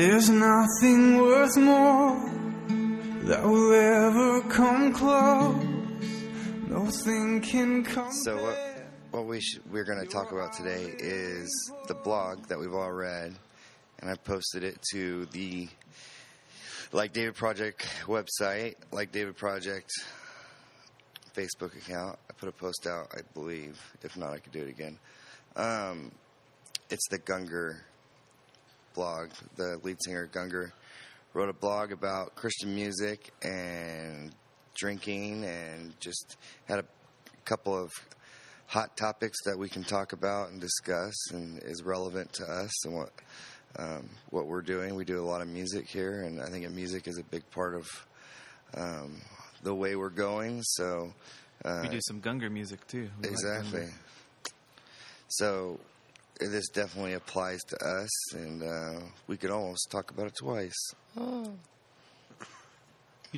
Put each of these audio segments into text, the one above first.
There's nothing worth more that will ever come close. Nothing can come. So what what we sh- we're going to talk about today is the blog that we've all read, and I posted it to the Like David Project website, Like David Project Facebook account. I put a post out, I believe. If not, I could do it again. Um, it's the Gungor blog. The lead singer Gungor wrote a blog about Christian music and drinking, and just had a couple of hot topics that we can talk about and discuss, and is relevant to us and what um, what we're doing. We do a lot of music here, and I think music is a big part of um, the way we're going. So uh, We do some Gungor music too. We exactly. Gungor. So this definitely applies to us, and uh, we could almost talk about it twice. You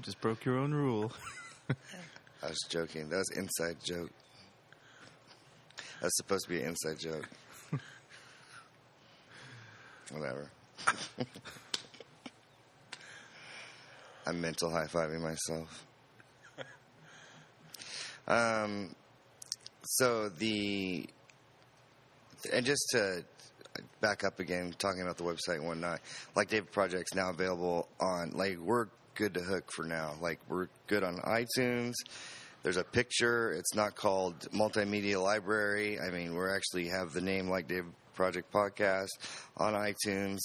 just broke your own rule. I was joking. That was inside joke. That's supposed to be an inside joke. Whatever. I'm mental high fiving myself. Um, so the and just to back up again, talking about the website and whatnot, like David Project's now available on like we're good to hook for now. Like we're good on iTunes. There's a picture. It's not called Multimedia Library. I mean, we actually have the name like David Project Podcast on iTunes.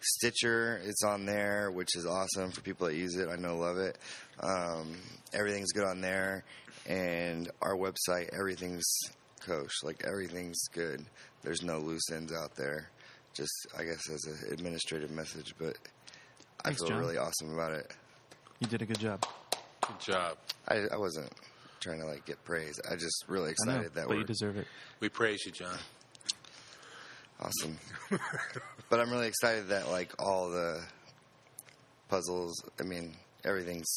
Stitcher, it's on there, which is awesome for people that use it. I know, love it. Um, everything's good on there, and our website, everything's kosher. Like everything's good. There's no loose ends out there. Just, I guess, as an administrative message, but I Thanks, feel John. really awesome about it. You did a good job. Good job. I, I wasn't trying to like get praise. I just really I know, excited that but we're you deserve it. We praise you, John. awesome. but I'm really excited that like all the puzzles. I mean, everything's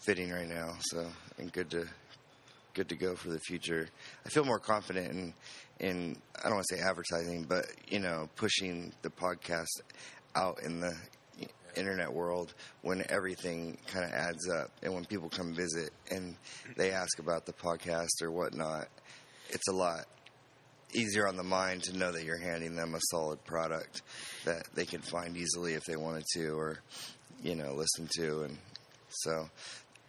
fitting right now. So and good to good to go for the future. I feel more confident in in I don't want to say advertising, but you know, pushing the podcast out in the internet world when everything kind of adds up and when people come visit and they ask about the podcast or whatnot it's a lot easier on the mind to know that you're handing them a solid product that they can find easily if they wanted to or you know listen to and so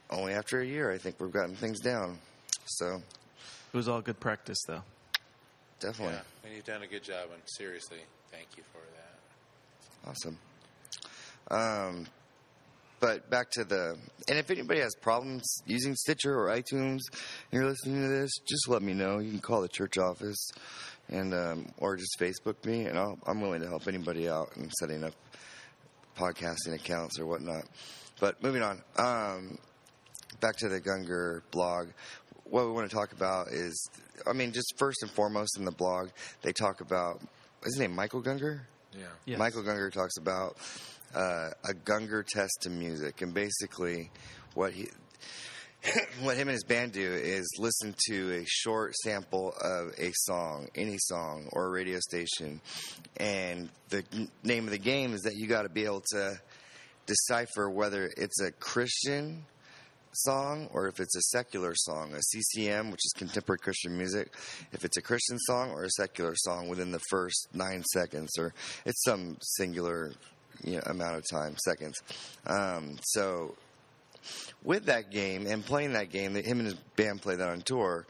only after a year i think we've gotten things down so It was all good practice, though. definitely Yeah, and you've done a good job, and seriously, thank you for that. Awesome. Um, but back to the, and if anybody has problems using Stitcher or iTunes and you're listening to this, just let me know. You can call the church office and, um, or just Facebook me and I'll, I'm willing to help anybody out in setting up podcasting accounts or whatnot. But moving on, um, back to the Gungor blog. What we want to talk about is, I mean, just first and foremost in the blog, they talk about, his name Michael Gungor? Yeah. Yes. Michael Gungor talks about uh, a Gungor test to music, and basically, what he, what him and his band do is listen to a short sample of a song, any song or a radio station, and the name of the game is that you got to be able to decipher whether it's a Christian song or if it's a secular song, a CCM, which is contemporary Christian music, if it's a Christian song or a secular song within the first nine seconds, or it's some singular you know, amount of time, seconds. Um, so, with that game and playing that game, him and his band play that on tour.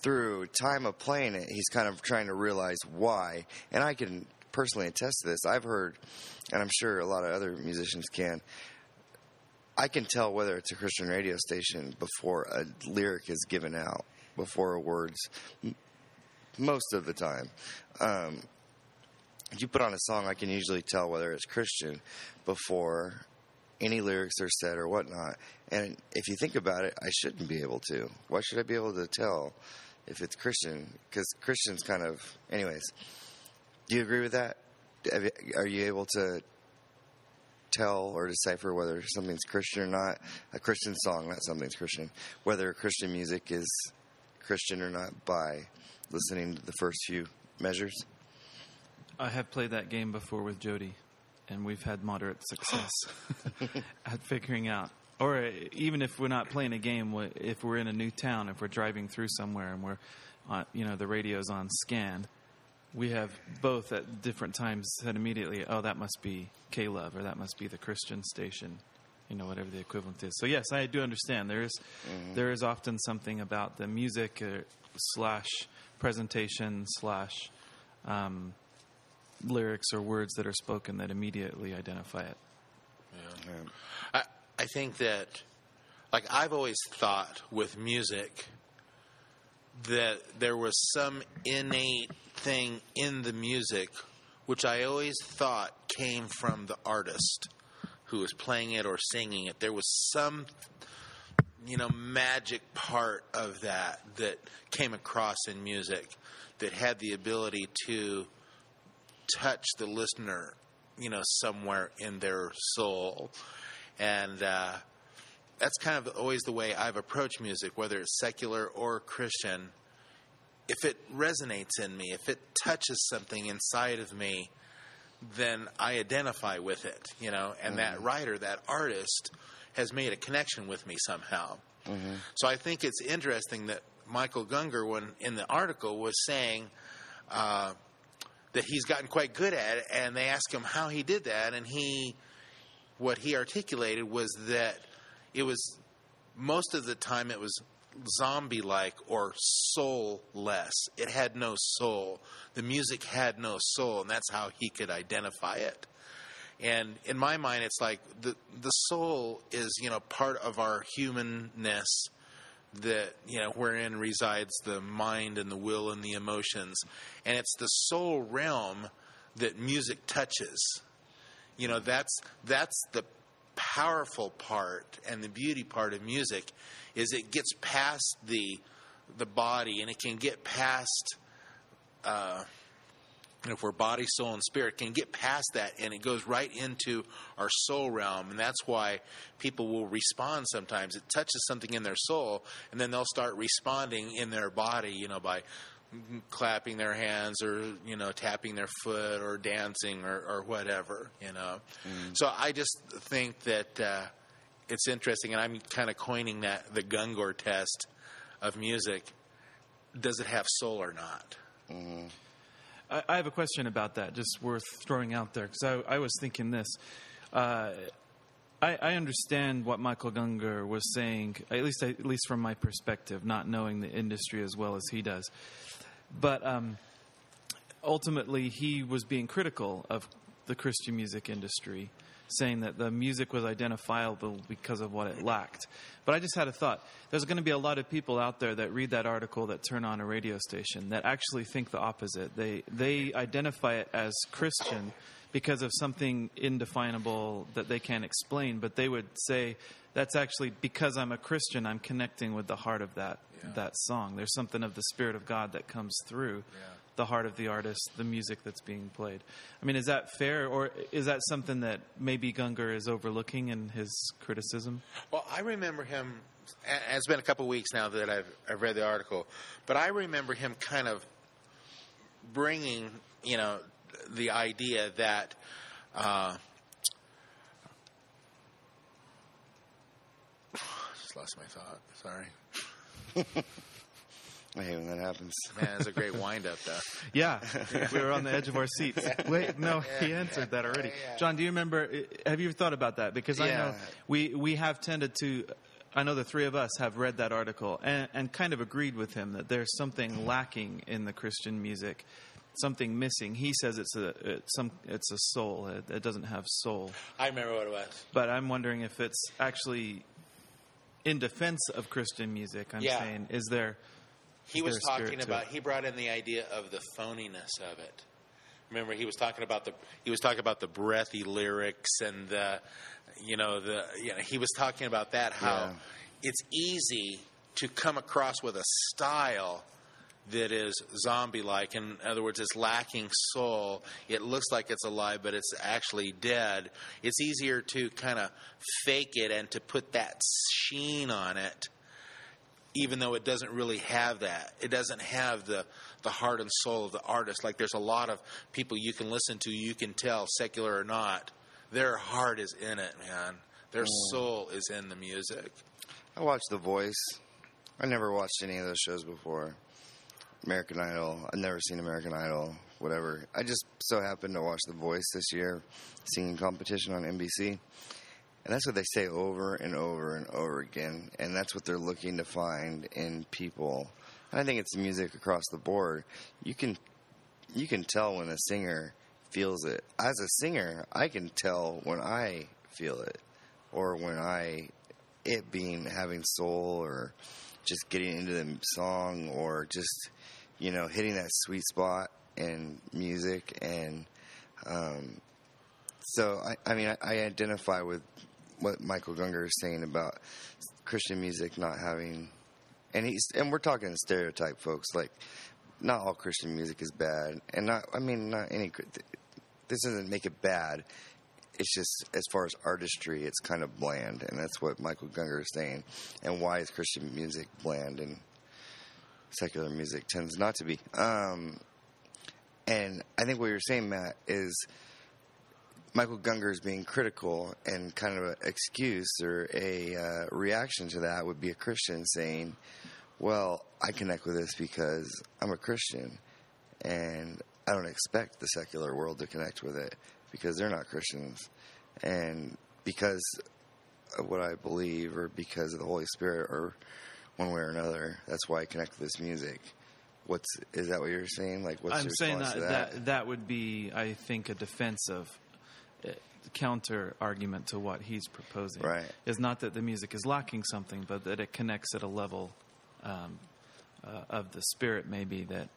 Through time of playing it, he's kind of trying to realize why, and I can personally attest to this. I've heard, and I'm sure a lot of other musicians can. I can tell whether it's a Christian radio station before a lyric is given out, before a word's most of the time. Um, if you put on a song, I can usually tell whether it's Christian before any lyrics are said or whatnot. And if you think about it, I shouldn't be able to. Why should I be able to tell if it's Christian? Because Christian's kind of, anyways. Do you agree with that? Are you able to tell or decipher whether something's Christian or not? A Christian song, not something's Christian. Whether Christian music is Christian or not by listening to the first few measures? I have played that game before with Jody, and we've had moderate success at figuring out. Or uh, even if we're not playing a game, if we're in a new town, if we're driving through somewhere and we're, you know, the radio's on scan, we have both at different times said immediately, "Oh, that must be K Love, or that must be the Christian station." You know, whatever the equivalent is. So yes, I do understand. There is, there is often something about the music uh, slash presentation slash um, lyrics or words that are spoken that immediately identify it. I, I think that, like, I've always thought with music that there was some innate thing in the music which I always thought came from the artist who was playing it or singing it. There was some, you know, magic part of that that came across in music that had the ability to touch the listener, you know, somewhere in their soul. And uh, that's kind of always the way I've approached music, whether it's secular or Christian. If it resonates in me, if it touches something inside of me, then I identify with it, you know, and that writer, that artist, has made a connection with me somehow. So I think it's interesting that Michael Gungor, when in the article, was saying uh, that he's gotten quite good at it, and they asked him how he did that, and he, what he articulated was that it was most of the time it was zombie like or soulless. It had no soul. The music had no soul, and that's how he could identify it. And in my mind, it's like the the soul is you know part of our humanness that you know wherein resides the mind and the will and the emotions, and it's the soul realm that music touches. You know that's that's the powerful part and the beauty part of music is it gets past the the body and it can get past uh, if we're body, soul, and spirit, can get past that and it goes right into our soul realm. And that's why people will respond sometimes. It touches something in their soul, and then they'll start responding in their body, you know, by clapping their hands or, you know, tapping their foot or dancing or, or whatever, you know. So I just think that uh, it's interesting, and I'm kind of coining that the Gungor test of music. Does it have soul or not? I, I have a question about that, just worth throwing out there, because I, I was thinking this. Uh, I, I understand what Michael Gungor was saying, at least at least from my perspective, not knowing the industry as well as he does. But um, ultimately, he was being critical of the Christian music industry, saying that the music was identifiable because of what it lacked. But I just had a thought. There's going to be a lot of people out there that read that article that turn on a radio station that actually think the opposite. They they identify it as Christian because of something indefinable that they can't explain, but they would say that's actually because I'm a Christian, I'm connecting with the heart of that that song. There's something of the spirit of God that comes through the heart of the artist, the music that's being played. I mean, is that fair, or is that something that maybe Gungor is overlooking in his criticism? Well, I remember him. It's been a couple of weeks now that I've, I've read the article, but I remember him kind of bringing, you know, the idea that. Uh, just lost my thought. Sorry, I hate when that happens. man. It's a great wind up, though. Yeah, we were on the edge of our seats. Wait, no, he answered that already. John, do you remember? Have you thought about that? Because I know we we have tended to. I know the three of us have read that article and, and kind of agreed with him that there's something lacking in the Christian music, something missing. He says it's a it's some it's a soul. It, it doesn't have soul. I remember what it was. But I'm wondering if it's actually in defense of Christian music. I'm Yeah. saying, is there? he Is was there talking about he brought in the idea of the phoniness of it remember he was talking about the he was talking about the breathy lyrics and the you know the you know he was talking about that how Yeah. it's easy to come across with a style that is zombie like in other words it's lacking soul it looks like it's alive but it's actually dead it's easier to kind of fake it and to put that sheen on it even though it doesn't really have that. It doesn't have the the heart and soul of the artist. Like there's a lot of people you can listen to, you can tell, secular or not, their heart is in it, man. Their hmm. soul is in the music. I watched The Voice. I never watched any of those shows before. American Idol. I've never seen American Idol. Whatever. I just so happened to watch The Voice this year, singing competition on NBC. And that's what they say over and over and over again. And that's what they're looking to find in people. And I think it's music across the board. You can you can tell when a singer feels it. As a singer, I can tell when I feel it or when I it being having soul or just getting into the song or just you know hitting that sweet spot in music and um, so I, I mean I, I identify with what Michael Gungor is saying about Christian music not having and he's and we're talking stereotype folks like not all Christian music is bad and not I mean not any this doesn't make it bad it's just as far as artistry, it's kind of bland, and that's what Michael Gungor is saying. And why is Christian music bland and secular music tends not to be? Um, and I think what you're saying, Matt, is Michael Gungor is being critical, and kind of an excuse or a uh, reaction to that would be a Christian saying, "Well, I connect with this because I'm a Christian, and I don't expect the secular world to connect with it." because they're not Christians, and because of what I believe, or because of the Holy Spirit, or one way or another. That's why I connect with this music. What's is that what you're saying? Like, what's I'm your saying that, to that that would be, I think, a defensive uh, counter argument to what he's proposing. Right. Is not that the music is lacking something, but that it connects at a level um, uh, of the spirit, maybe that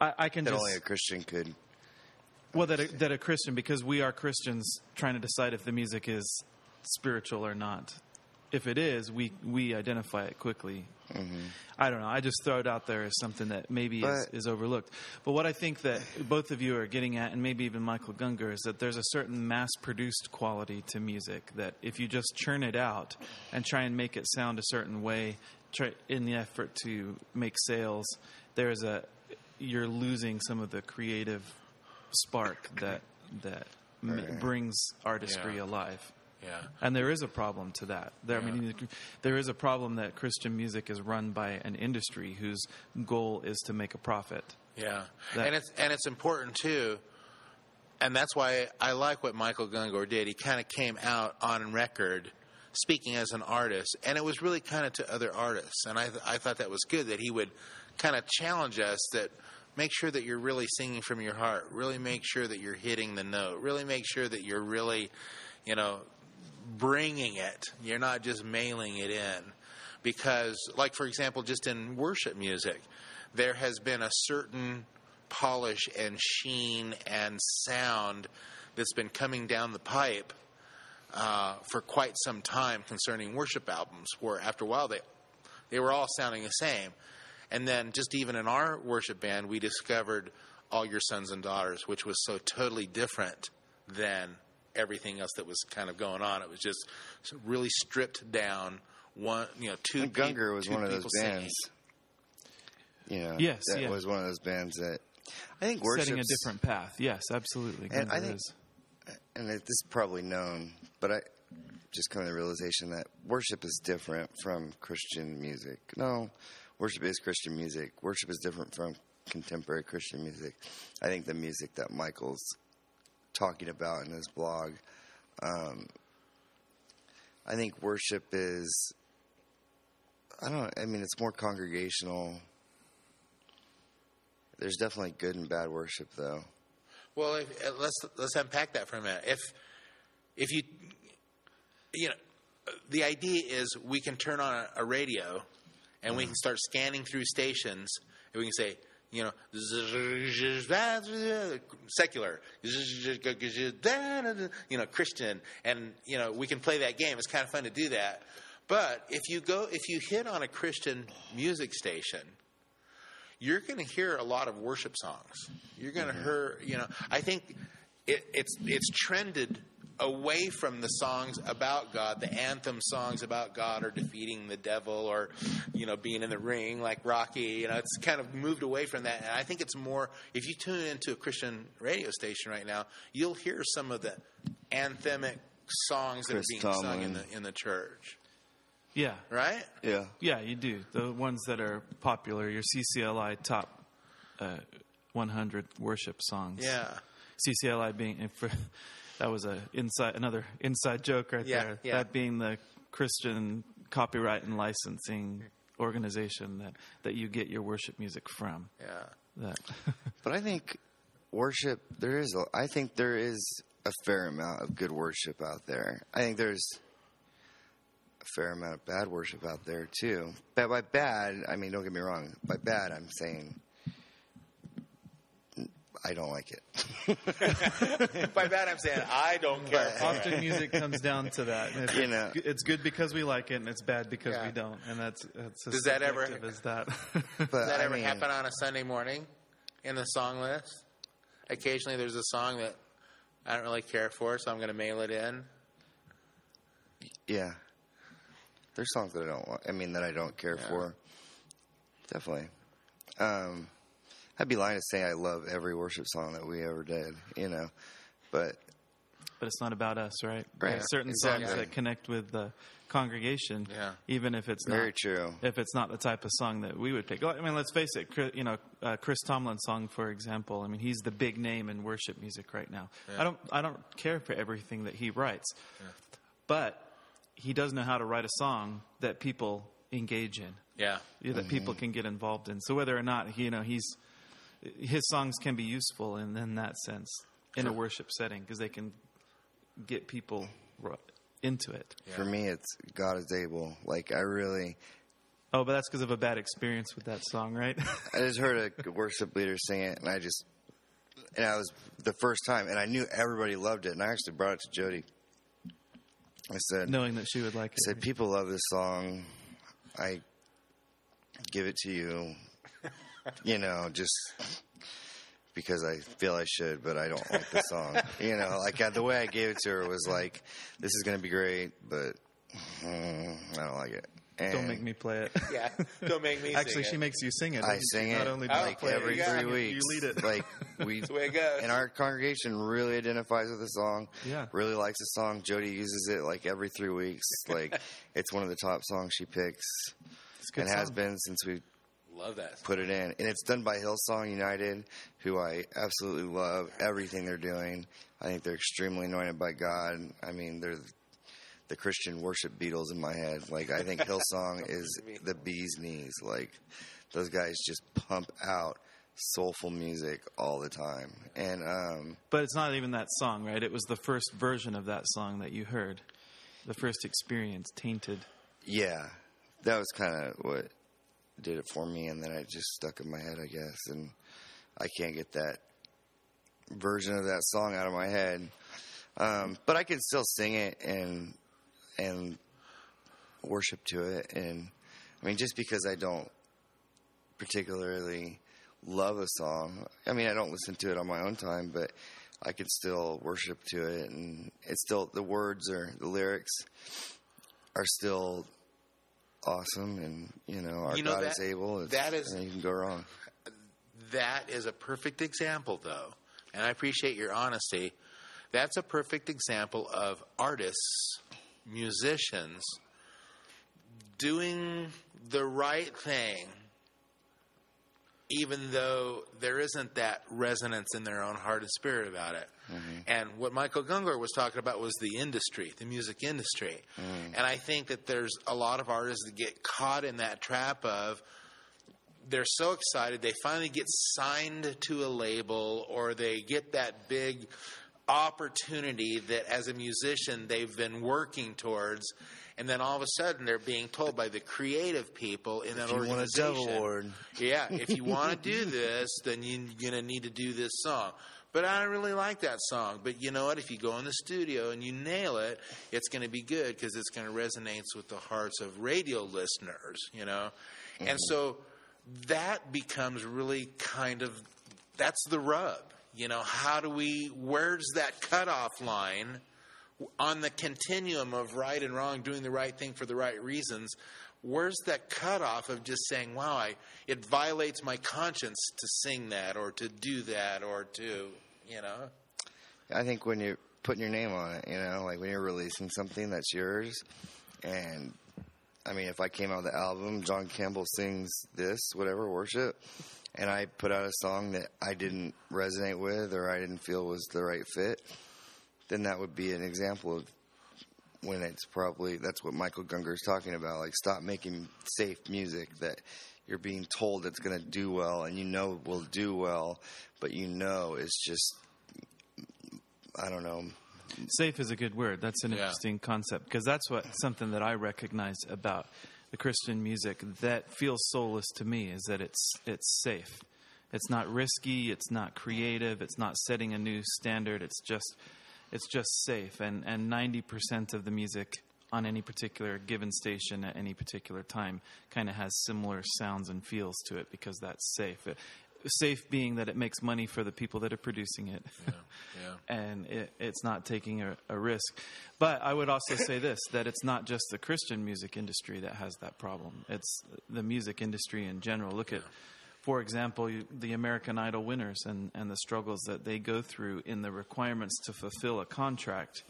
I, I can that just only a Christian could. well that a, that a Christian because we are Christians trying to decide if the music is spiritual or not. If it is, we we identify it quickly. Mm-hmm. I don't know. I just throw it out there as something that maybe is, But- is overlooked. But what I think that both of you are getting at, and maybe even Michael Gungor, is that there's a certain mass-produced quality to music that if you just churn it out and try and make it sound a certain way, try, in the effort to make sales, there's a you're losing some of the creative spark that that m- brings artistry Yeah. alive. Yeah. And there is a problem to that. There, I mean, there is a problem that Christian music is run by an industry whose goal is to make a profit. Yeah, That- and it's and it's important too, and that's why I like what Michael Gungor did. He kind of came out on record, speaking as an artist, and it was really kind of to other artists, and I th- I thought that was good that he would kind of challenge us that make sure that you're really singing from your heart, really make sure that you're hitting the note, really make sure that you're really, you know, bringing it. You're not just mailing it in. Because, like, for example, just in worship music, there has been a certain polish and sheen and sound that's been coming down the pipe uh, for quite some time concerning worship albums, where after a while they, they were all sounding the same. And then, just even in our worship band, we discovered All Your Sons and Daughters, which was so totally different than everything else that was kind of going on. It was just really stripped down. One, you know, two. And Gungor was two one of those people singing. bands. You know, Yes, that yeah. was one of those bands that I think worship Setting a different path. Yes, absolutely. And I think- is. and it, this is probably known, but I just come to the realization that worship is different from Christian music. No, worship is Christian music. Worship is different from contemporary Christian music. I think the music that Michael's talking about in his blog, um, I think worship is. I don't. I mean, it's more congregational. There's definitely good and bad worship, though. Well, if, uh, let's let's unpack that for a minute. If if you you know the idea is we can turn on a, a radio and we can start scanning through stations and we can say you know secular you know Christian and you know we can play that game. It's kind of fun to do that. But if you go if you hit on a Christian music station you're going to hear a lot of worship songs. You're going to mm-hmm. hear, you know, I think it, it's it's trended away from the songs about God, the anthem songs about God or defeating the devil or, you know, being in the ring like Rocky. You know, it's kind of moved away from that. And I think it's more, if you tune into a Christian radio station right now, you'll hear some of the anthemic songs that are being sung in the, in the church. Yeah. Right? Yeah. Yeah, you do. The ones that are popular, your CCLI top uh, 100 worship songs. Yeah. CCLI being for, that was a inside another inside joke right Yeah, there. yeah. That being the Christian copyright and licensing organization that that you get your worship music from. Yeah. That But I think worship there is a, I think there is a fair amount of good worship out there. I think there's a fair amount of bad worship out there too. But by bad, I mean don't get me wrong. By bad, I'm saying I don't like it. By that, I'm saying I don't care. But- often music comes down to that. And If You know. it's good because we like it, and it's bad because Yeah. we don't. And that's that's as Does that ever- subjective as that. But Does that I ever mean, happen on a Sunday morning in the song list? Occasionally, there's a song that I don't really care for, so I'm going to mail it in. Yeah. There's songs that I don't want. I mean, that I don't care Yeah. for. Definitely. Um, I'd be lying to say I love every worship song that we ever did, you know. But but it's not about us, right? Right. There's certain Exactly. songs that connect with the congregation, Yeah. even if it's very not true. if it's not the type of song that we would pick. I mean, let's face it. Chris- You know, uh, Chris Tomlin's song, for example. I mean, he's the big name in worship music right now. I don't I don't care for everything that he writes, but he does know how to write a song that people engage in. Yeah. yeah, that people can get involved in. So whether or not you know he's his songs can be useful in, in that sense in a worship setting because they can get people into it. For me, it's God is able. Like, I really, Oh, but that's because of a bad experience with that song, right? I just heard a worship leader sing it, and I just, and I was the first time, and I knew everybody loved it, and I actually brought it to Jody. I said, Knowing that she would like I said, people love this song. I give it to you, you know, just because I feel I should, but I don't like the song. you know, like uh, the way I gave it to her was like, this is going to be great, but mm, I don't like it. And Don't make me play it. Yeah. Don't make me Actually, sing she it. makes you sing it. I sing it Not only do you like play it, every you three sing it, weeks. You lead it. Like we, the way it goes. and our congregation really identifies with the song. Yeah. really likes the song. Jody uses it like every three weeks. Like it's one of the top songs she picks, It's good and has been since we Love that. put it in. And it's done by Hillsong United, who I absolutely love everything they're doing. I think they're extremely anointed by God. I mean, they're the Christian worship Beatles in my head. Like, I think Hillsong is the bee's knees. Like, those guys just pump out soulful music all the time. And, um, But it's not even that song, right? It was the first version of that song that you heard, the first experience, tainted. yeah, that was kind of what did it for me. And then it just stuck in my head, I guess. And I can't get that version of that song out of my head. Um, but I can still sing it and and worship to it. And I mean, just because I don't particularly love a song, I mean, I don't listen to it on my own time, but I can still worship to it, and it's still the words or the lyrics are still awesome, and you know, our You know, God that- is able. It's, that is- you can go wrong. That is a perfect example, though, and I appreciate your honesty. That's a perfect example of artists, musicians, doing the right thing, even though there isn't that resonance in their own heart and spirit about it. Mm-hmm. And what Michael Gungor was talking about was the industry, the music industry. Mm. And I think that there's a lot of artists that get caught in that trap of they're so excited they finally get signed to a label or they get that big opportunity that as a musician they've been working towards and then all of a sudden they're being told by the creative people in that If you want a organization Dove yeah if you want to do this then you're going to need to do this song but I don't really like that song. But you know what? If you go in the studio and you nail it, it's going to be good because it's going to resonate with the hearts of radio listeners. You know, and mm-hmm. so that becomes really kind of that's the rub. You know, how do we? Where's that cutoff line on the continuum of right and wrong, doing the right thing for the right reasons, where's that cutoff of just saying, wow, I, it violates my conscience to sing that or to do that or to, you know? I think when you're putting your name on it, you know, like when you're releasing something that's yours, and I mean, if I came out with the album, John Campbell sings this, whatever, worship, and I put out a song that I didn't resonate with or I didn't feel was the right fit, then that would be an example of when it's probably that's what Michael Gungor is talking about. Like, stop making safe music that you're being told it's going to do well and you know will do well, but you know it's just I don't know. Safe is a good word. That's an Yeah. interesting concept because that's what something that I recognize about the Christian music that feels soulless to me is that it's it's safe. It's not risky. It's not creative. It's not setting a new standard. It's just it's just safe. And and ninety percent of the music on any particular given station at any particular time kind of has similar sounds and feels to it because that's safe. It- safe being that it makes money for the people that are producing it. yeah. and it, it's not taking a, a risk. But I would also say this that it's not just the Christian music industry that has that problem, it's the music industry in general. Look at, for example, the American Idol winners and, and the struggles that they go through in the requirements to fulfill a contract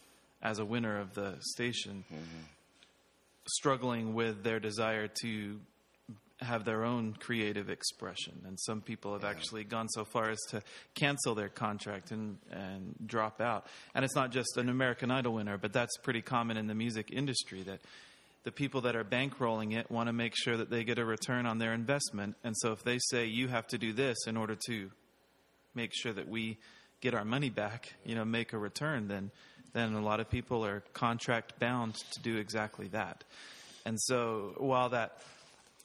as a winner of the station, mm-hmm. struggling with their desire to have their own creative expression. And some people have actually gone so far as to cancel their contract and, and drop out. And it's not just an American Idol winner, but that's pretty common in the music industry that the people that are bankrolling it want to make sure that they get a return on their investment. And so if they say you have to do this in order to make sure that we get our money back, you know, make a return, then then a lot of people are contract bound to do exactly that. And so while that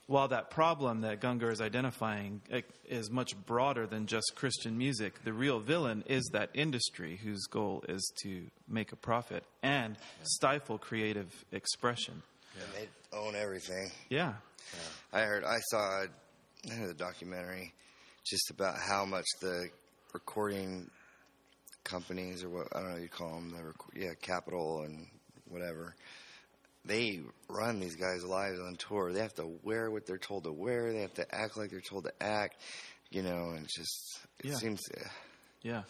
while that problem that Gungor is identifying is much broader than just Christian music, the real villain is that industry whose goal is to make a profit and stifle creative expression. And they own everything. Yeah. I heard, I saw I heard a documentary just about how much the recording companies or what I don't know you call them, the rec- yeah, Capitol and whatever. They run these guys' lives on tour. They have to wear what they're told to wear. They have to act like they're told to act. You know, and just it Yeah. seems it Yeah.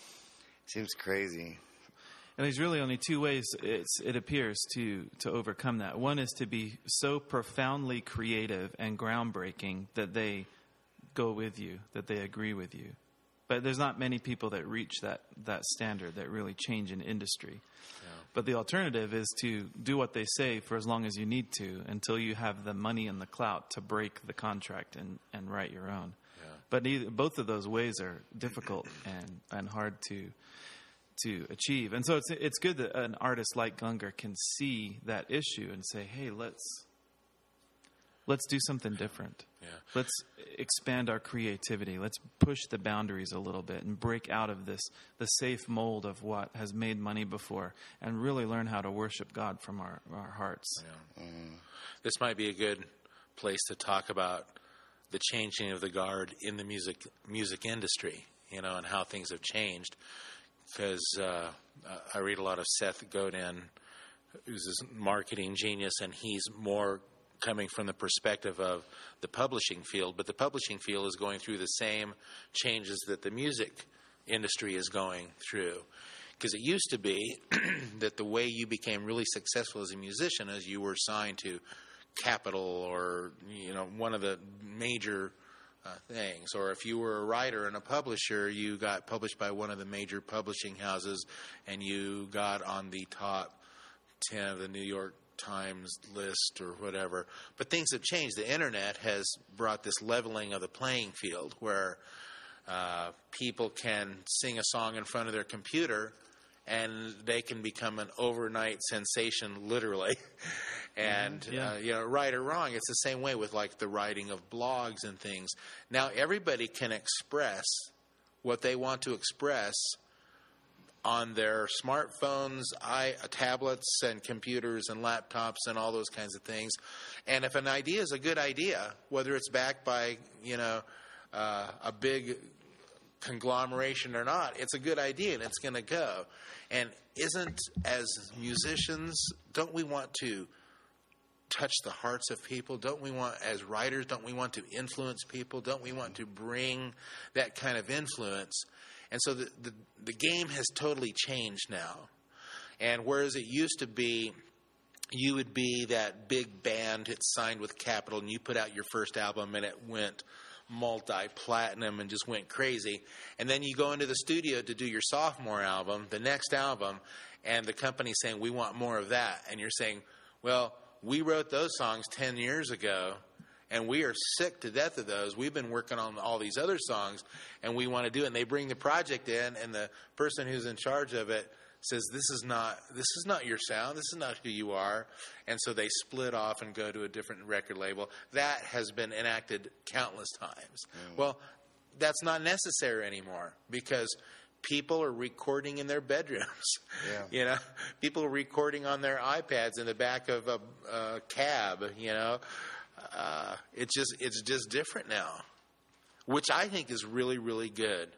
seems crazy. And there's really only two ways it's, it appears to to overcome that. One is to be so profoundly creative and groundbreaking that they go with you, that they agree with you. But there's not many people that reach that that standard that really change an industry. But the alternative is to do what they say for as long as you need to until you have the money and the clout to break the contract and, and write your own. But neither, both of those ways are difficult and, and hard to to achieve. And so it's it's good that an artist like Gungor can see that issue and say, "Hey, let's let's do something different. Yeah. Let's expand our creativity. Let's push the boundaries a little bit and break out of this the safe mold of what has made money before and really learn how to worship God from our, our hearts." Mm. This might be a good place to talk about the changing of the guard in the music music industry, you know, and how things have changed. Because uh, I read a lot of Seth Godin, who's this marketing genius, and he's more coming from the perspective of the publishing field. But the publishing field is going through the same changes that the music industry is going through. Because it used to be that the way you became really successful as a musician is you were signed to Capitol or you know one of the major uh, things, or if you were a writer and a publisher, you got published by one of the major publishing houses, and you got on the top ten of the New York Times list or whatever. But things have changed. The internet has brought this leveling of the playing field where uh, people can sing a song in front of their computer and they can become an overnight sensation, literally. and Yeah. uh, you know, right or wrong, it's the same way with like the writing of blogs and things. Now everybody can express what they want to express on their smartphones, i tablets, and computers and laptops and all those kinds of things. And if an idea is a good idea, whether it's backed by you know uh, a big conglomeration or not, it's a good idea and it's going to go. And isn't as musicians, don't we want to touch the hearts of people? Don't we want, as writers, don't we want to influence people? Don't we want to bring that kind of influence? And so the, the, the game has totally changed now. And whereas it used to be, you would be that big band that's signed with Capitol, and you put out your first album, and it went multi platinum and just went crazy. And then you go into the studio to do your sophomore album, the next album, and the company's saying, We want more of that. And you're saying, Well, we wrote those songs 10 years ago and we are sick to death of those. We've been working on all these other songs and we want to do it. And they bring the project in and the person who's in charge of it says this is not this is not your sound this is not who you are and so they split off and go to a different record label that has been enacted countless times mm. well that's not necessary anymore because people are recording in their bedrooms. Yeah. you know, people are recording on their iPads in the back of a, a cab. You know, uh, it's just it's just different now, which I think is really really good.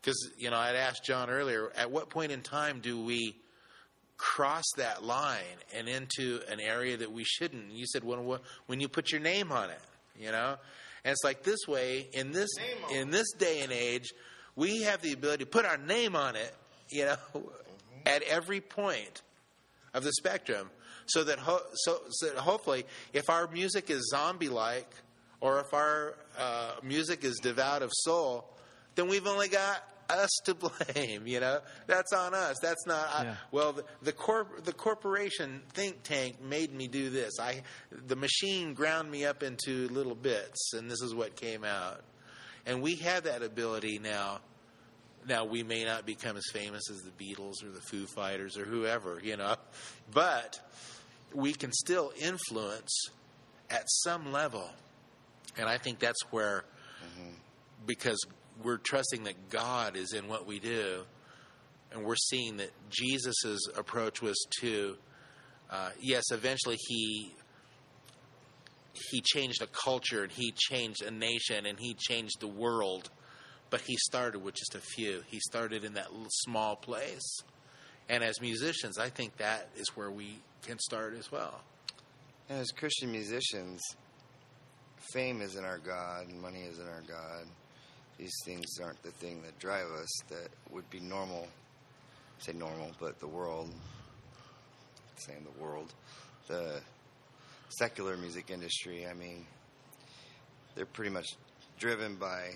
Because you know, I'd asked John earlier, at what point in time do we cross that line and into an area that we shouldn't? You said when when you put your name on it, you know, and it's like this way in this in this day and age we have the ability to put our name on it, you know, at every point of the spectrum, so that ho- so, so that hopefully, if our music is zombie-like, or if our uh, music is devout of soul, then we've only got us to blame. You know, that's on us. That's not. Yeah. I, well, the, the corp the corporation think tank made me do this. I the machine ground me up into little bits, and this is what came out. And we have that ability now now we may not become as famous as the Beatles or the Foo Fighters or whoever, you know, but we can still influence at some level. And I think that's where, mm-hmm. because we're trusting that God is in what we do, and we're seeing that Jesus' approach was to, uh, yes, eventually he he changed a culture and he changed a nation and he changed the world but he started with just a few. He started in that small place. And as musicians, I think that is where we can start as well. As Christian musicians, fame isn't our God, money isn't our God. These things aren't the thing that drive us that would be normal. Say normal, but the world, saying the world, the secular music industry, I mean, they're pretty much driven by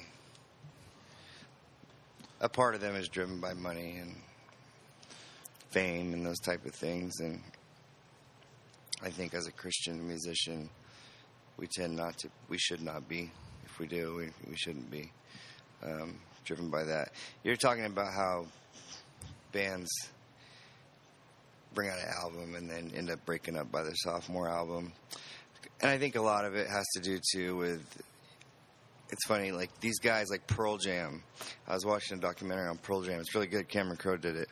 a part of them is driven by money and fame and those type of things. And I think as a Christian musician, we tend not to. We should not be. If we do, we, we shouldn't be um, driven by that. You're talking about how bands bring out an album and then end up breaking up by their sophomore album. And I think a lot of it has to do too with it's funny, like these guys like Pearl Jam. I was watching a documentary on Pearl Jam. It's really good. Cameron Crowe did it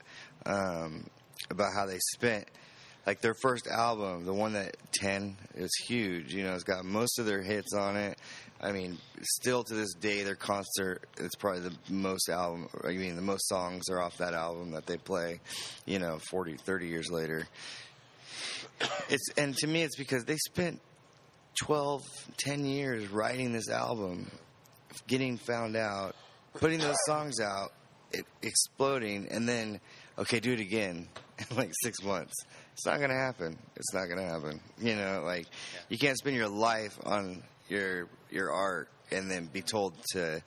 um, about how they spent like their first album, the one that ten is huge. You know, it's got most of their hits on it. I mean, still to this day, their concert it's probably the most album. I mean, the most songs are off that album that they play. You know, 40, 30 years later. It's and to me, it's because they spent 12, 10 years writing this album, getting found out, putting those songs out, it, exploding, and then, okay, do it again in like six months. It's not going to happen. It's not going to happen. You know, like, yeah. you can't spend your life on your your art and then be told to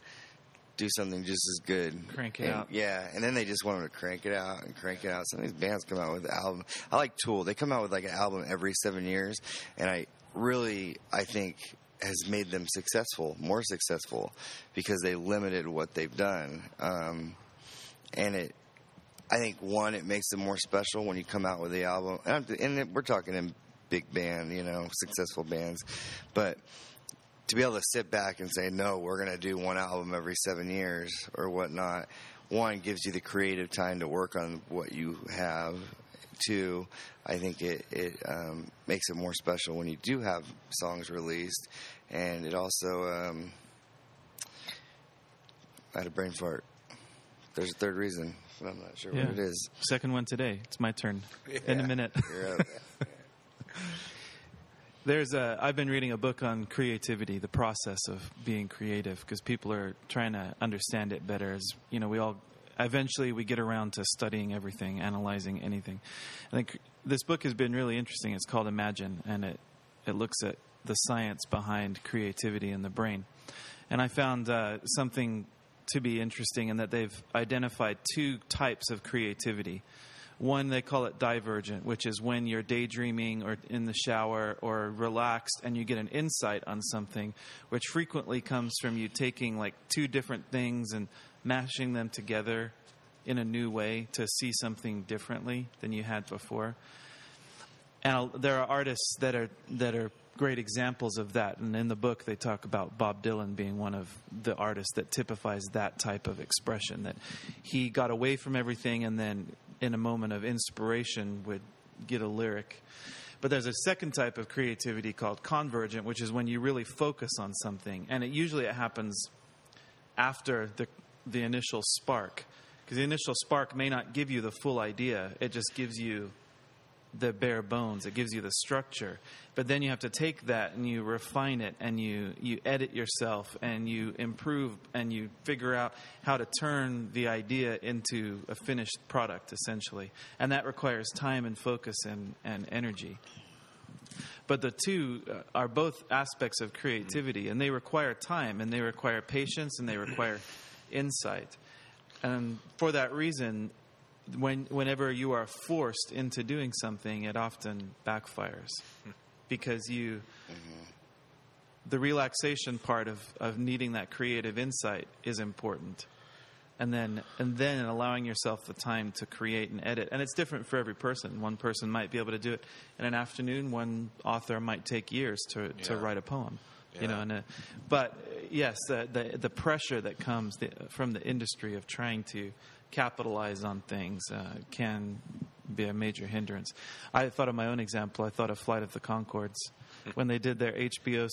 do something just as good. Crank it and, out. Yeah, and then they just want them to crank it out and crank it out. Some of these bands come out with album. I like Tool. They come out with like an album every seven years, and I really, I think, has made them successful, more successful, because they limited what they've done. Um, and it, I think, one, it makes them more special when you come out with the album. And, and we're talking in big band, you know, successful bands, but to be able to sit back and say, no, we're going to do one album every seven years or whatnot, one gives you the creative time to work on what you have Two, I think it it um, makes it more special when you do have songs released, and it also um, I had a brain fart. there's a third reason. but I'm not sure Yeah. what it is. Second one today. It's my turn in a Yeah. minute. There's a. I've been reading a book on creativity, the process of being creative, because people are trying to understand it better. As you know, we all eventually we get around to studying everything, analyzing anything. I think this book has been really interesting. It's called Imagine, and it it looks at the science behind creativity in the brain. And I found uh, something to be interesting in that they've identified two types of creativity. One, they call it divergent, which is when you're daydreaming or in the shower or relaxed and you get an insight on something, which frequently comes from you taking like two different things and mashing them together in a new way to see something differently than you had before. And there are artists that are that are great examples of that. And in the book, they talk about Bob Dylan being one of the artists that typifies that type of expression. That he got away from everything, and then in a moment of inspiration, would get a lyric. But there's a second type of creativity called convergent, which is when you really focus on something, and it usually it happens after the the initial spark, because the initial spark may not give you the full idea; it just gives you the bare bones. It gives you the structure. But then you have to take that and you refine it and you, you edit yourself and you improve and you figure out how to turn the idea into a finished product, essentially. And that requires time and focus and, and energy. But the two uh, are both aspects of creativity and they require time and they require patience and they require insight. And for that reason, when, whenever you are forced into doing something, it often backfires because you, the relaxation part of, of needing that creative insight is important. And then, and then allowing yourself the time to create and edit. And it's different for every person. One person might be able to do it in an afternoon. One author might take years to, to write a poem. You know, and, uh, but yes, the, the the pressure that comes the, from the industry of trying to capitalize on things uh, can be a major hindrance. I thought of my own example. I thought of Flight of the Conchords when they did their HBO s-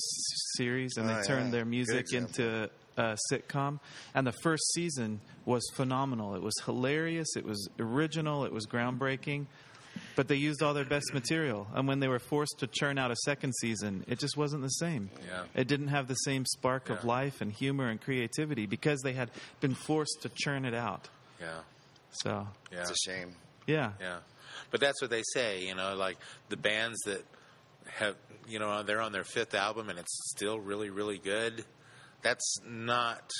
series and they Oh, yeah. turned their music into a sitcom. And the first season was phenomenal. It was hilarious. It was original. It was groundbreaking. But they used all their best material. And when they were forced to churn out a second season, it just wasn't the same. Yeah. It didn't have the same spark of life and humor and creativity because they had been forced to churn it out. Yeah. So, Yeah. It's a shame. yeah. Yeah, but that's what they say. You know, like the bands that have, you know, they're on their fifth album and it's still really, really good. That's not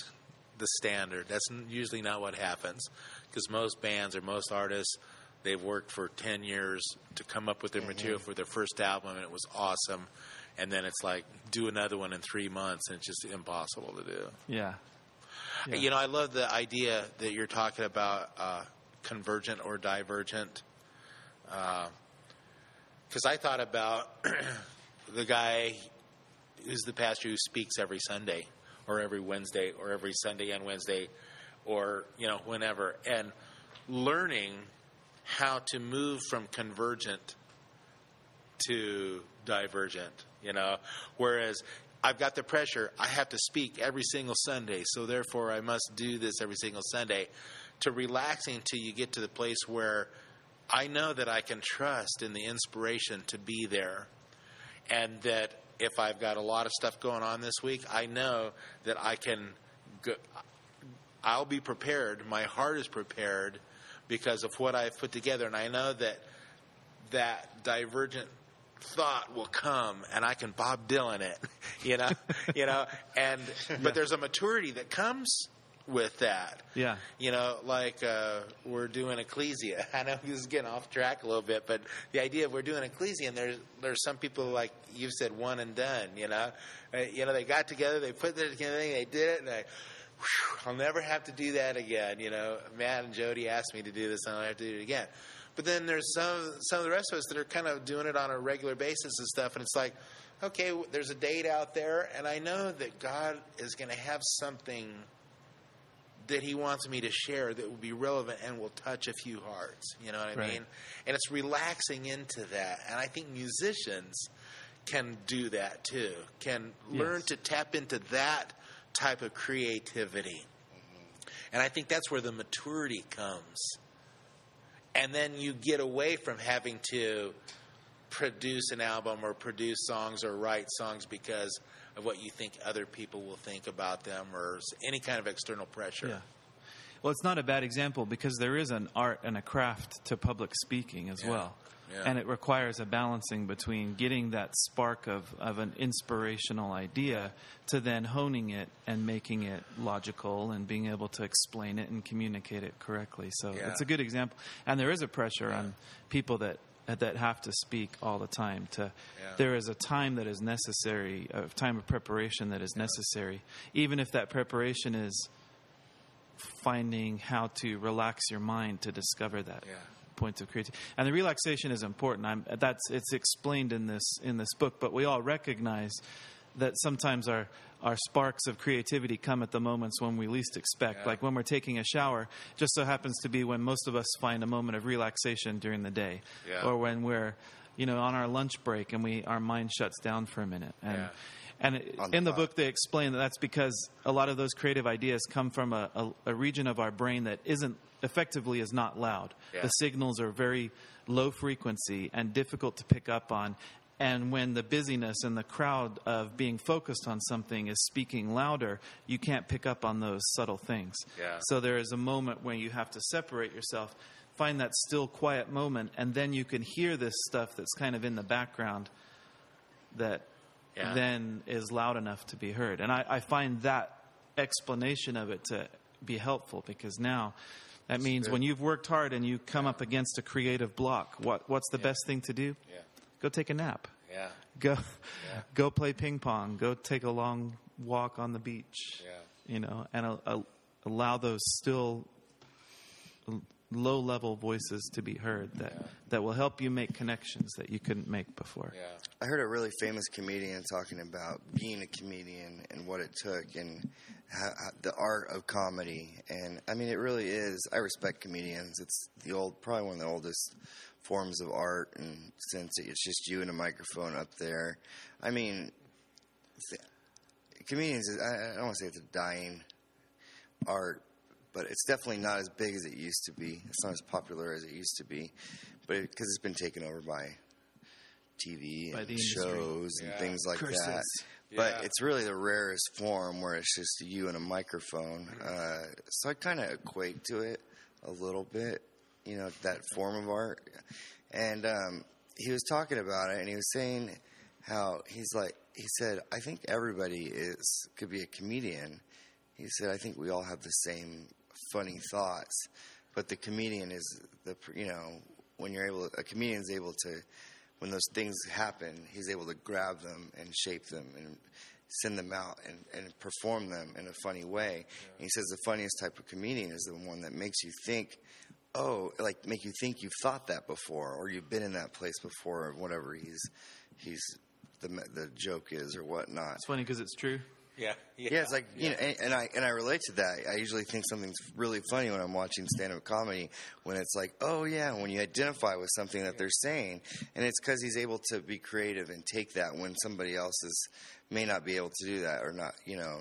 the standard. That's usually not what happens because most bands or most artists, they've worked for ten years to come up with their material for their first album and it was awesome, and then it's like do another one in three months and it's just impossible to do. Yeah. Yeah. You know, I love the idea that you're talking about uh, convergent or divergent. Because I thought about the guy who's the pastor who speaks every Sunday or every Wednesday or every Sunday and Wednesday or, you know, whenever. And learning how to move from convergent to divergent, you know. Whereas I've got the pressure, I have to speak every single Sunday, so therefore I must do this every single Sunday. To relaxing till you get to the place where I know that I can trust in the inspiration to be there. And that if I've got a lot of stuff going on this week, I know that I can go, I'll be prepared. My heart is prepared because of what I've put together, and I know that that divergent thought will come, and I can Bob Dylan it, you know, you know. And but there's a maturity that comes with that. Yeah. You know, like uh, we're doing Ecclesia. I know this is getting off track a little bit, but the idea of we're doing Ecclesia, and there's there's some people like you've said, one and done. You know, uh, you know they got together, they put their together, they did it, and I. whew, I'll never have to do that again. You know, Matt and Jody asked me to do this, and I don't have to do it again. But then there's some some of the rest of us that are kind of doing it on a regular basis and stuff, and it's like, okay, there's a date out there, and I know that God is going to have something that He wants me to share that will be relevant and will touch a few hearts. You know what I Right. mean? And it's relaxing into that, and I think musicians can do that too. Can learn to tap into that type of creativity. And I think that's where the maturity comes. And then you get away from having to produce an album or produce songs or write songs because of what you think other people will think about them or any kind of external pressure. Yeah. Well, it's not a bad example because there is an art and a craft to public speaking as Yeah. well. Yeah. And it requires a balancing between getting that spark of, of an inspirational idea to then honing it and making it logical and being able to explain it and communicate it correctly. So Yeah. it's a good example. And there is a pressure on people that that have to speak all the time to Yeah. there is a time that is necessary a time of preparation that is necessary even if that preparation is finding how to relax your mind to discover that Yeah. Point of creativity. And the relaxation is important. I'm, that's it's explained in this in this book, but we all recognize that sometimes our our sparks of creativity come at the moments when we least expect. Yeah. Like when we're taking a shower, just so happens to be when most of us find a moment of relaxation during the day, Yeah. or when we're you know on our lunch break and we our mind shuts down for a minute. And Yeah. and it, the in the book, they explain that that's because a lot of those creative ideas come from a, a, a region of our brain that isn't effectively is not loud. Yeah. The signals are very low frequency and difficult to pick up on. And when the busyness and the crowd of being focused on something is speaking louder, you can't pick up on those subtle things. Yeah. So there is a moment when you have to separate yourself, find that still, quiet moment, and then you can hear this stuff that's kind of in the background that Yeah. then is loud enough to be heard. And I, I find that explanation of it to be helpful because now that means when you've worked hard and you come up against a creative block, what, what's the best thing to do? Yeah. Go take a nap. Yeah. Go, go play ping pong. Go take a long walk on the beach. Yeah. You know, and uh, uh, allow those still low level voices to be heard that, that will help you make connections that you couldn't make before. Yeah. I heard a really famous comedian talking about being a comedian and what it took and how, how, the art of comedy. And I mean, it really is. I respect comedians. It's the old, probably one of the oldest forms of art, and since it's just you and a microphone up there, I mean, th- comedians. I, I don't want to say it's a dying art, but it's definitely not as big as it used to be. It's not as popular as it used to be, but because it, has been taken over by TV By and the industry. shows and things like that. Curses. But Yeah. it's really the rarest form where it's just you and a microphone. Uh, so I kind of equate to it a little bit, you know, that form of art. And um, he was talking about it, and he was saying how he's like, he said, I think everybody is could be a comedian. He said, I think we all have the same funny thoughts, but the comedian is the you know when you're able, a comedian's able to when those things happen, he's able to grab them and shape them and send them out and, and perform them in a funny way. And he says the funniest type of comedian is the one that makes you think, oh, like make you think you've thought that before or you've been in that place before or whatever he's he's the the joke is or whatnot. It's funny because it's true. Yeah. Yeah, it's like you know, and, and I and I relate to that. I usually think something's really funny when I'm watching stand-up comedy. When it's like, oh yeah, when you identify with something that they're saying, and it's because he's able to be creative and take that when somebody else is may not be able to do that or not, you know,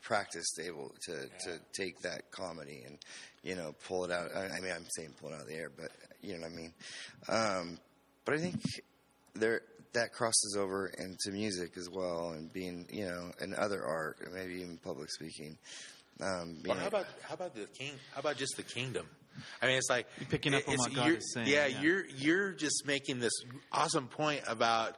practiced able to to take that comedy and you know pull it out. I, I mean, I'm saying pull it out of the air, but you know what I mean. Um, but I think there that crosses over into music as well, and being you know, and other art, and maybe even public speaking. Um, Well, how about how about the king? How about just the kingdom? I mean, it's like You're picking up on what God you're- is saying, Yeah, yeah. you're you're just making this awesome point about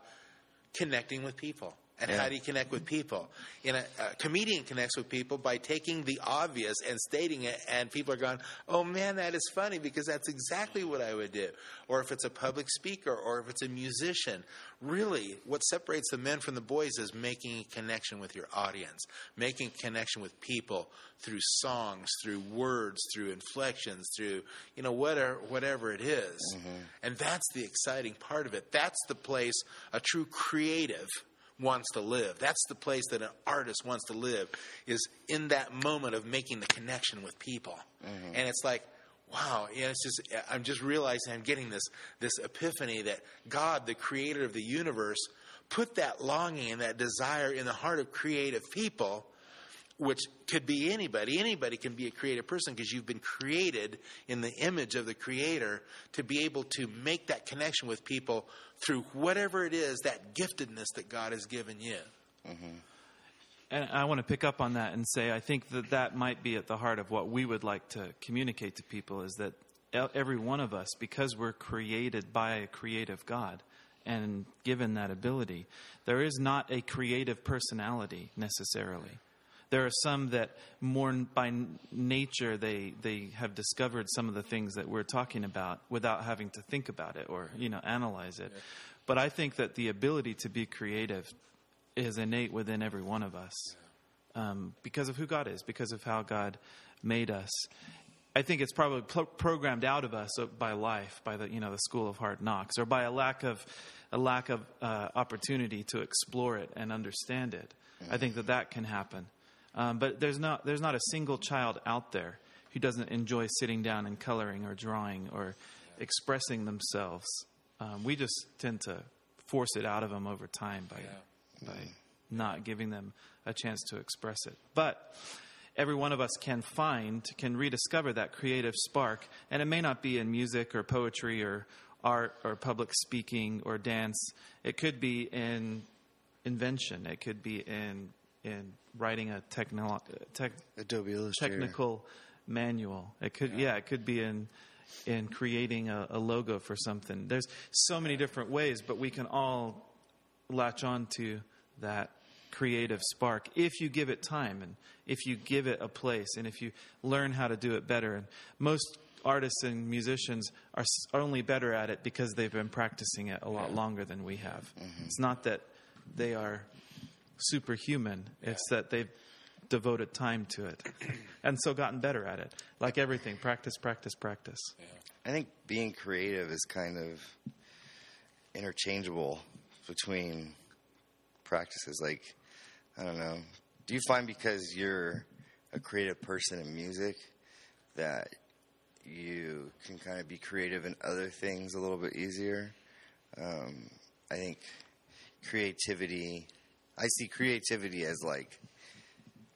connecting with people. And Yeah. how do you connect with people? You know, a comedian connects with people by taking the obvious and stating it, and people are going, "Oh man, that is funny because that's exactly what I would do." Or if it's a public speaker, or if it's a musician, really, what separates the men from the boys is making a connection with your audience, making a connection with people through songs, through words, through inflections, through you know whatever whatever it is. Mm-hmm. and that's the exciting part of it. That's the place a true creative wants to live. That's the place that an artist wants to live is in that moment of making the connection with people. Mm-hmm. And it's like, wow, you know, it's just I'm just realizing I'm getting this this epiphany that God, the creator of the universe, put that longing and that desire in the heart of creative people which could be anybody. Anybody can be a creative person because you've been created in the image of the Creator to be able to make that connection with people through whatever it is, that giftedness that God has given you. Mm-hmm. And I want to pick up on that and say I think that that might be at the heart of what we would like to communicate to people is that every one of us, because we're created by a creative God and given that ability, there is not a creative personality necessarily. There are some that more by nature they they have discovered some of the things that we're talking about without having to think about it or you know analyze it. But I think that the ability to be creative is innate within every one of us um, because of who God is, because of how God made us. I think it's probably pro- programmed out of us by life, by the you know the school of hard knocks, or by a lack of a lack of uh, opportunity to explore it and understand it. I think that that can happen, um, but there's not there's not a single child out there who doesn't enjoy sitting down and coloring or drawing or expressing themselves. Um, we just tend to force it out of them over time by by not giving them a chance to express it. But every one of us can find, can rediscover that creative spark, and it may not be in music or poetry or art or public speaking or dance. It could be in invention. It could be in in writing a techno, tech, Adobe Illustrator. technical manual. It could, yeah, it could be in in creating a, a logo for something. There's so many different ways, but we can all latch on to that creative spark if you give it time and if you give it a place and if you learn how to do it better. And most artists and musicians are s- are only better at it because they've been practicing it a lot longer than we have. Mm-hmm. It's not that they are superhuman, it's that they've devoted time to it and so gotten better at it. Like everything, practice, practice, practice. I think being creative is kind of interchangeable between practices. Like, I don't know. Do you find because you're a creative person in music that you can kind of be creative in other things a little bit easier? Um, I think creativity, I see creativity as like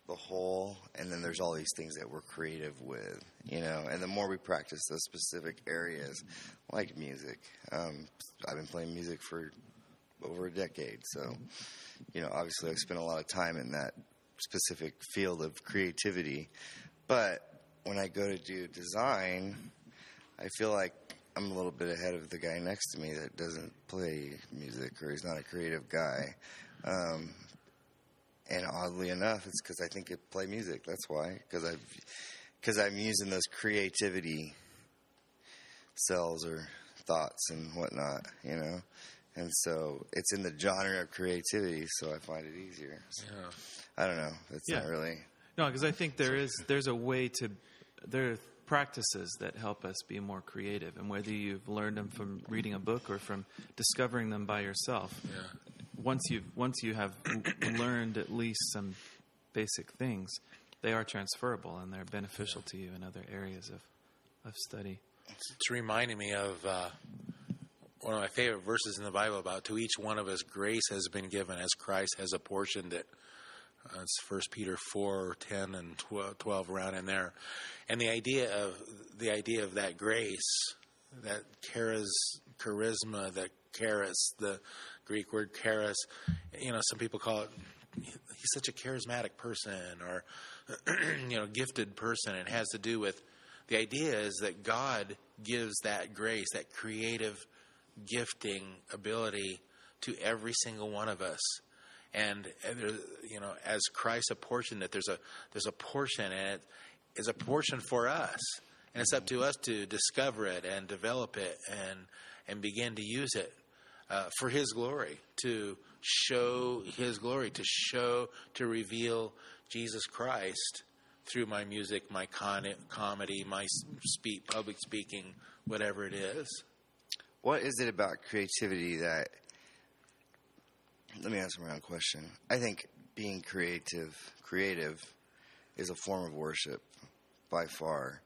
the whole, and then there's all these things that we're creative with, you know. And the more we practice those specific areas, like music, um, I've been playing music for over a decade, so you know, obviously, I've spent a lot of time in that specific field of creativity. But when I go to do design, I feel like I'm a little bit ahead of the guy next to me that doesn't play music or he's not a creative guy. Um, and oddly enough, it's because I think I play music. That's why, because I've because I'm using those creativity cells or thoughts and whatnot, you know. And so it's in the genre of creativity, so I find it easier. So, I don't know. It's not really. No, because I think there is there's a way to there are practices that help us be more creative, and whether you've learned them from reading a book or from discovering them by yourself, once you once you have learned at least some basic things, they are transferable and they're beneficial to you in other areas of of study. It's reminding me of uh, one of my favorite verses in the Bible about to each one of us grace has been given as Christ has apportioned it. Uh, it's First Peter four ten and 12, 12 around in there, and the idea of the idea of that grace, that charis, charisma, that charis, the Greek word charis. You know, some people call it he's such a charismatic person or you know gifted person. It has to do with the idea is that God gives that grace, that creative gifting ability to every single one of us. And there, you know, as Christ apportioned it, there's a there's a portion, and it is a portion for us, and it's up to us to discover it and develop it and and begin to use it uh, for His glory, to show His glory, to show to reveal Jesus Christ through my music, my con- comedy, my speak, public speaking, whatever it is. What is it about creativity that? Let me ask a round question. I think being creative, creative, is a form of worship by far.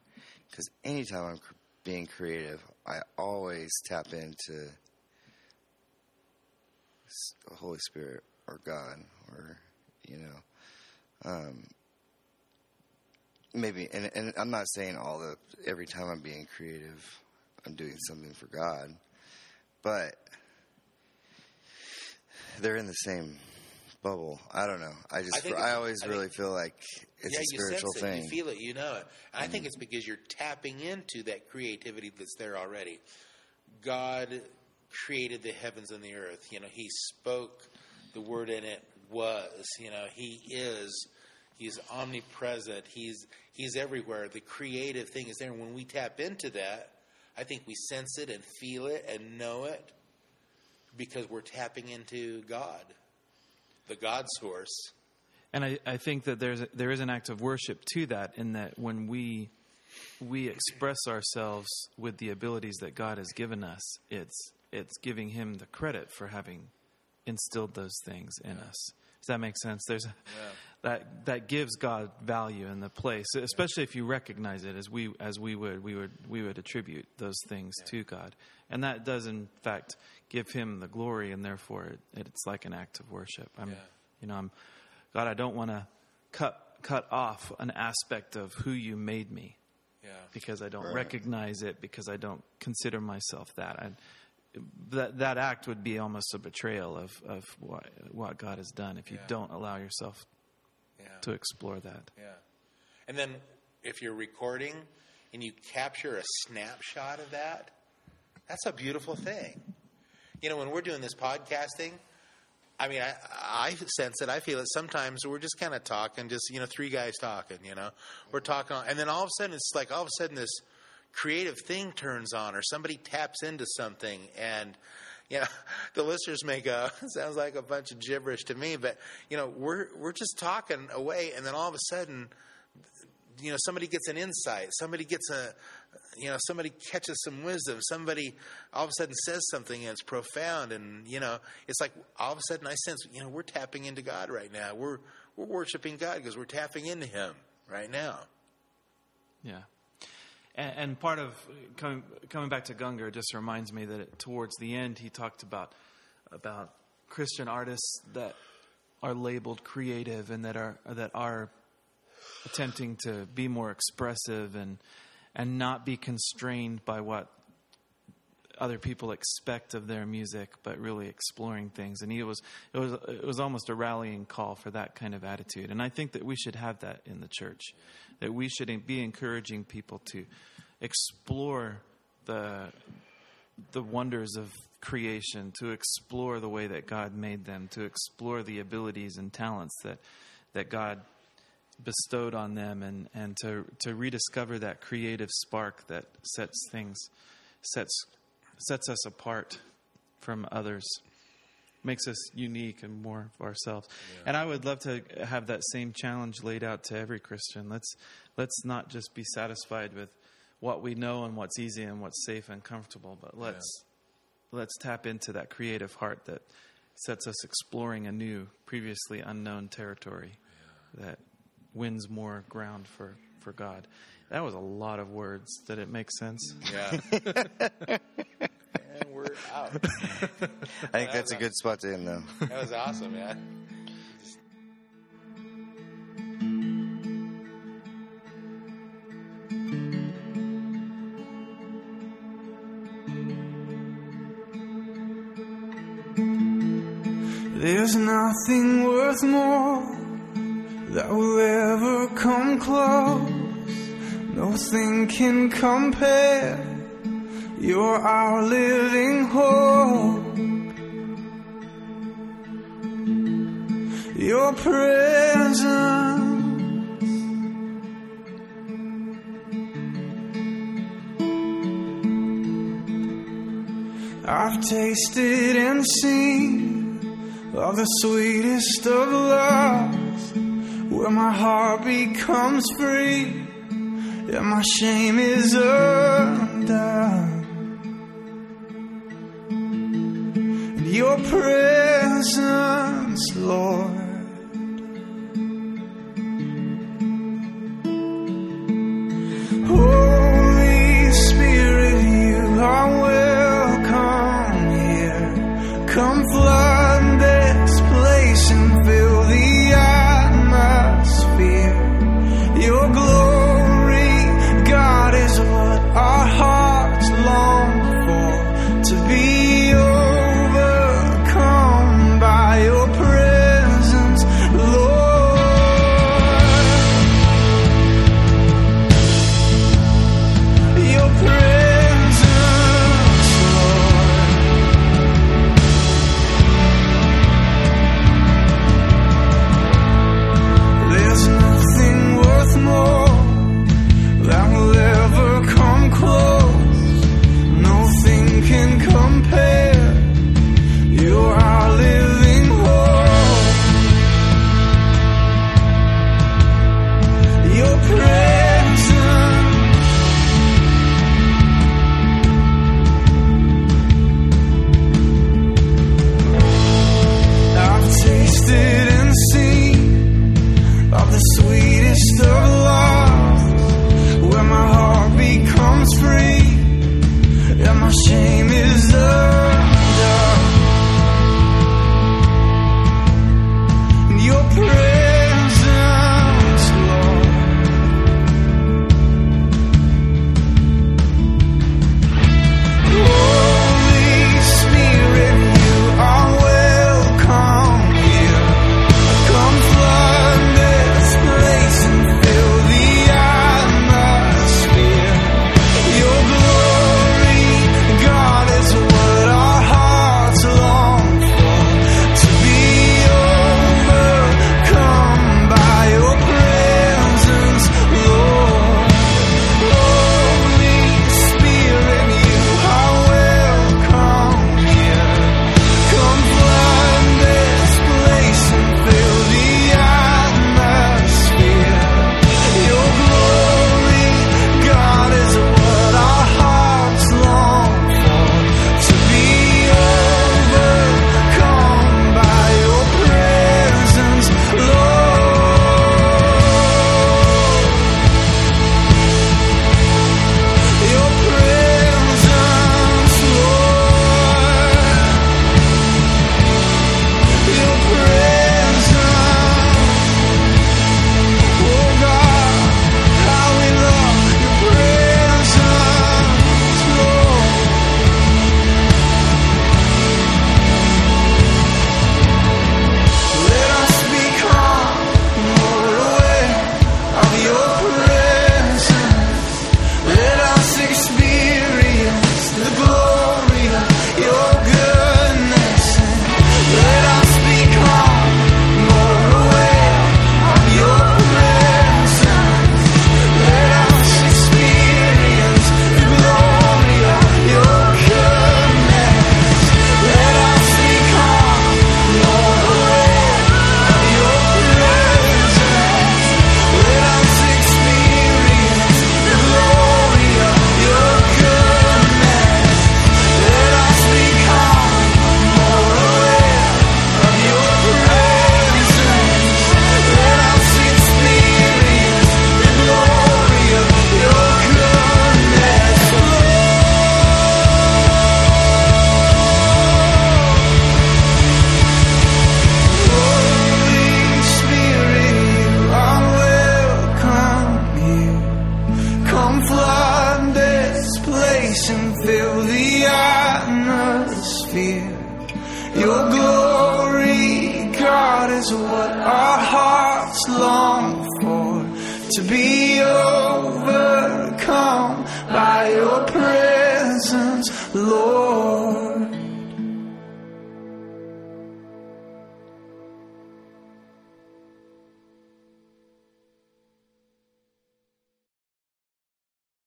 Because anytime I'm being creative, I always tap into the Holy Spirit or God or you know. Um, maybe, and, and I'm not saying all the every time I'm being creative, I'm doing something for God, but they're in the same bubble. I don't know. I just I I, always I really think- feel like it's yeah, a spiritual you sense thing. it, you feel it, you know it. And I think it's because you're tapping into that creativity that's there already. God created the heavens and the earth. You know, He spoke the word, and it was. You know, He is. He's omnipresent. He's He's everywhere. The creative thing is there. And when we tap into that, I think we sense it and feel it and know it because we're tapping into God, the God source. And I, I think that there's a, there is an act of worship to that in that when we we express ourselves with the abilities that God has given us, it's it's giving Him the credit for having instilled those things in us. Does that make sense? There's a, that that gives God value in the place, especially if you recognize it as we as we would we would we would attribute those things to God, and that does in fact give Him the glory, and therefore it, it's like an act of worship. I'm, Yeah. you know, I'm God. I don't want to cut cut off an aspect of who you made me Yeah. because I don't recognize it because I don't consider myself that. I, that that act would be almost a betrayal of of what what God has done if you Yeah. don't allow yourself Yeah. to explore that. Yeah. And then if you're recording and you capture a snapshot of that, that's a beautiful thing. You know, when we're doing this podcasting, I mean, I, I sense it. I feel it. Sometimes we're just kind of talking, just, you know, three guys talking, you know. We're talking, and then all of a sudden, it's like all of a sudden this creative thing turns on or somebody taps into something and you know the listeners may go sounds like a bunch of gibberish to me but you know we're we're just talking away and then all of a sudden you know somebody gets an insight somebody gets a you know somebody catches some wisdom somebody all of a sudden says something and it's profound and you know it's like all of a sudden i sense you know we're tapping into god right now we're we're worshiping god because we're tapping into him right now Yeah. And, and part of coming, coming back to Gungor just reminds me that it, towards the end he talked about about Christian artists that are labeled creative and that are that are attempting to be more expressive and and not be constrained by what other people expect of their music, but really exploring things. And he was it was it was almost a rallying call for that kind of attitude. And I think that we should have that in the church, that we should be encouraging people to explore the the wonders of creation, to explore the way that God made them, to explore the abilities and talents that that God bestowed on them and, and to to rediscover that creative spark that sets things sets sets us apart from others makes us unique and more of ourselves. And i would love to have that same challenge laid out to every christian. Let's let's not just be satisfied with what we know and what's easy and what's safe and comfortable but let's let's tap into that creative heart that sets us exploring a new previously unknown territory that wins more ground for for god that was a lot of words did it make sense Yeah. and we're out. I think that's a good spot to end, though. That was awesome, man. There's nothing worth more that will ever come close. Nothing can compare. You're our living hope. Your presence. I've tasted and seen of the sweetest of loves, where my heart becomes free and my shame is undone. And your presence, Lord.